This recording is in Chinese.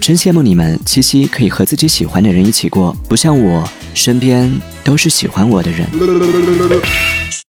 真羡慕你们七夕可以和自己喜欢的人一起过，不像我身边都是喜欢我的人。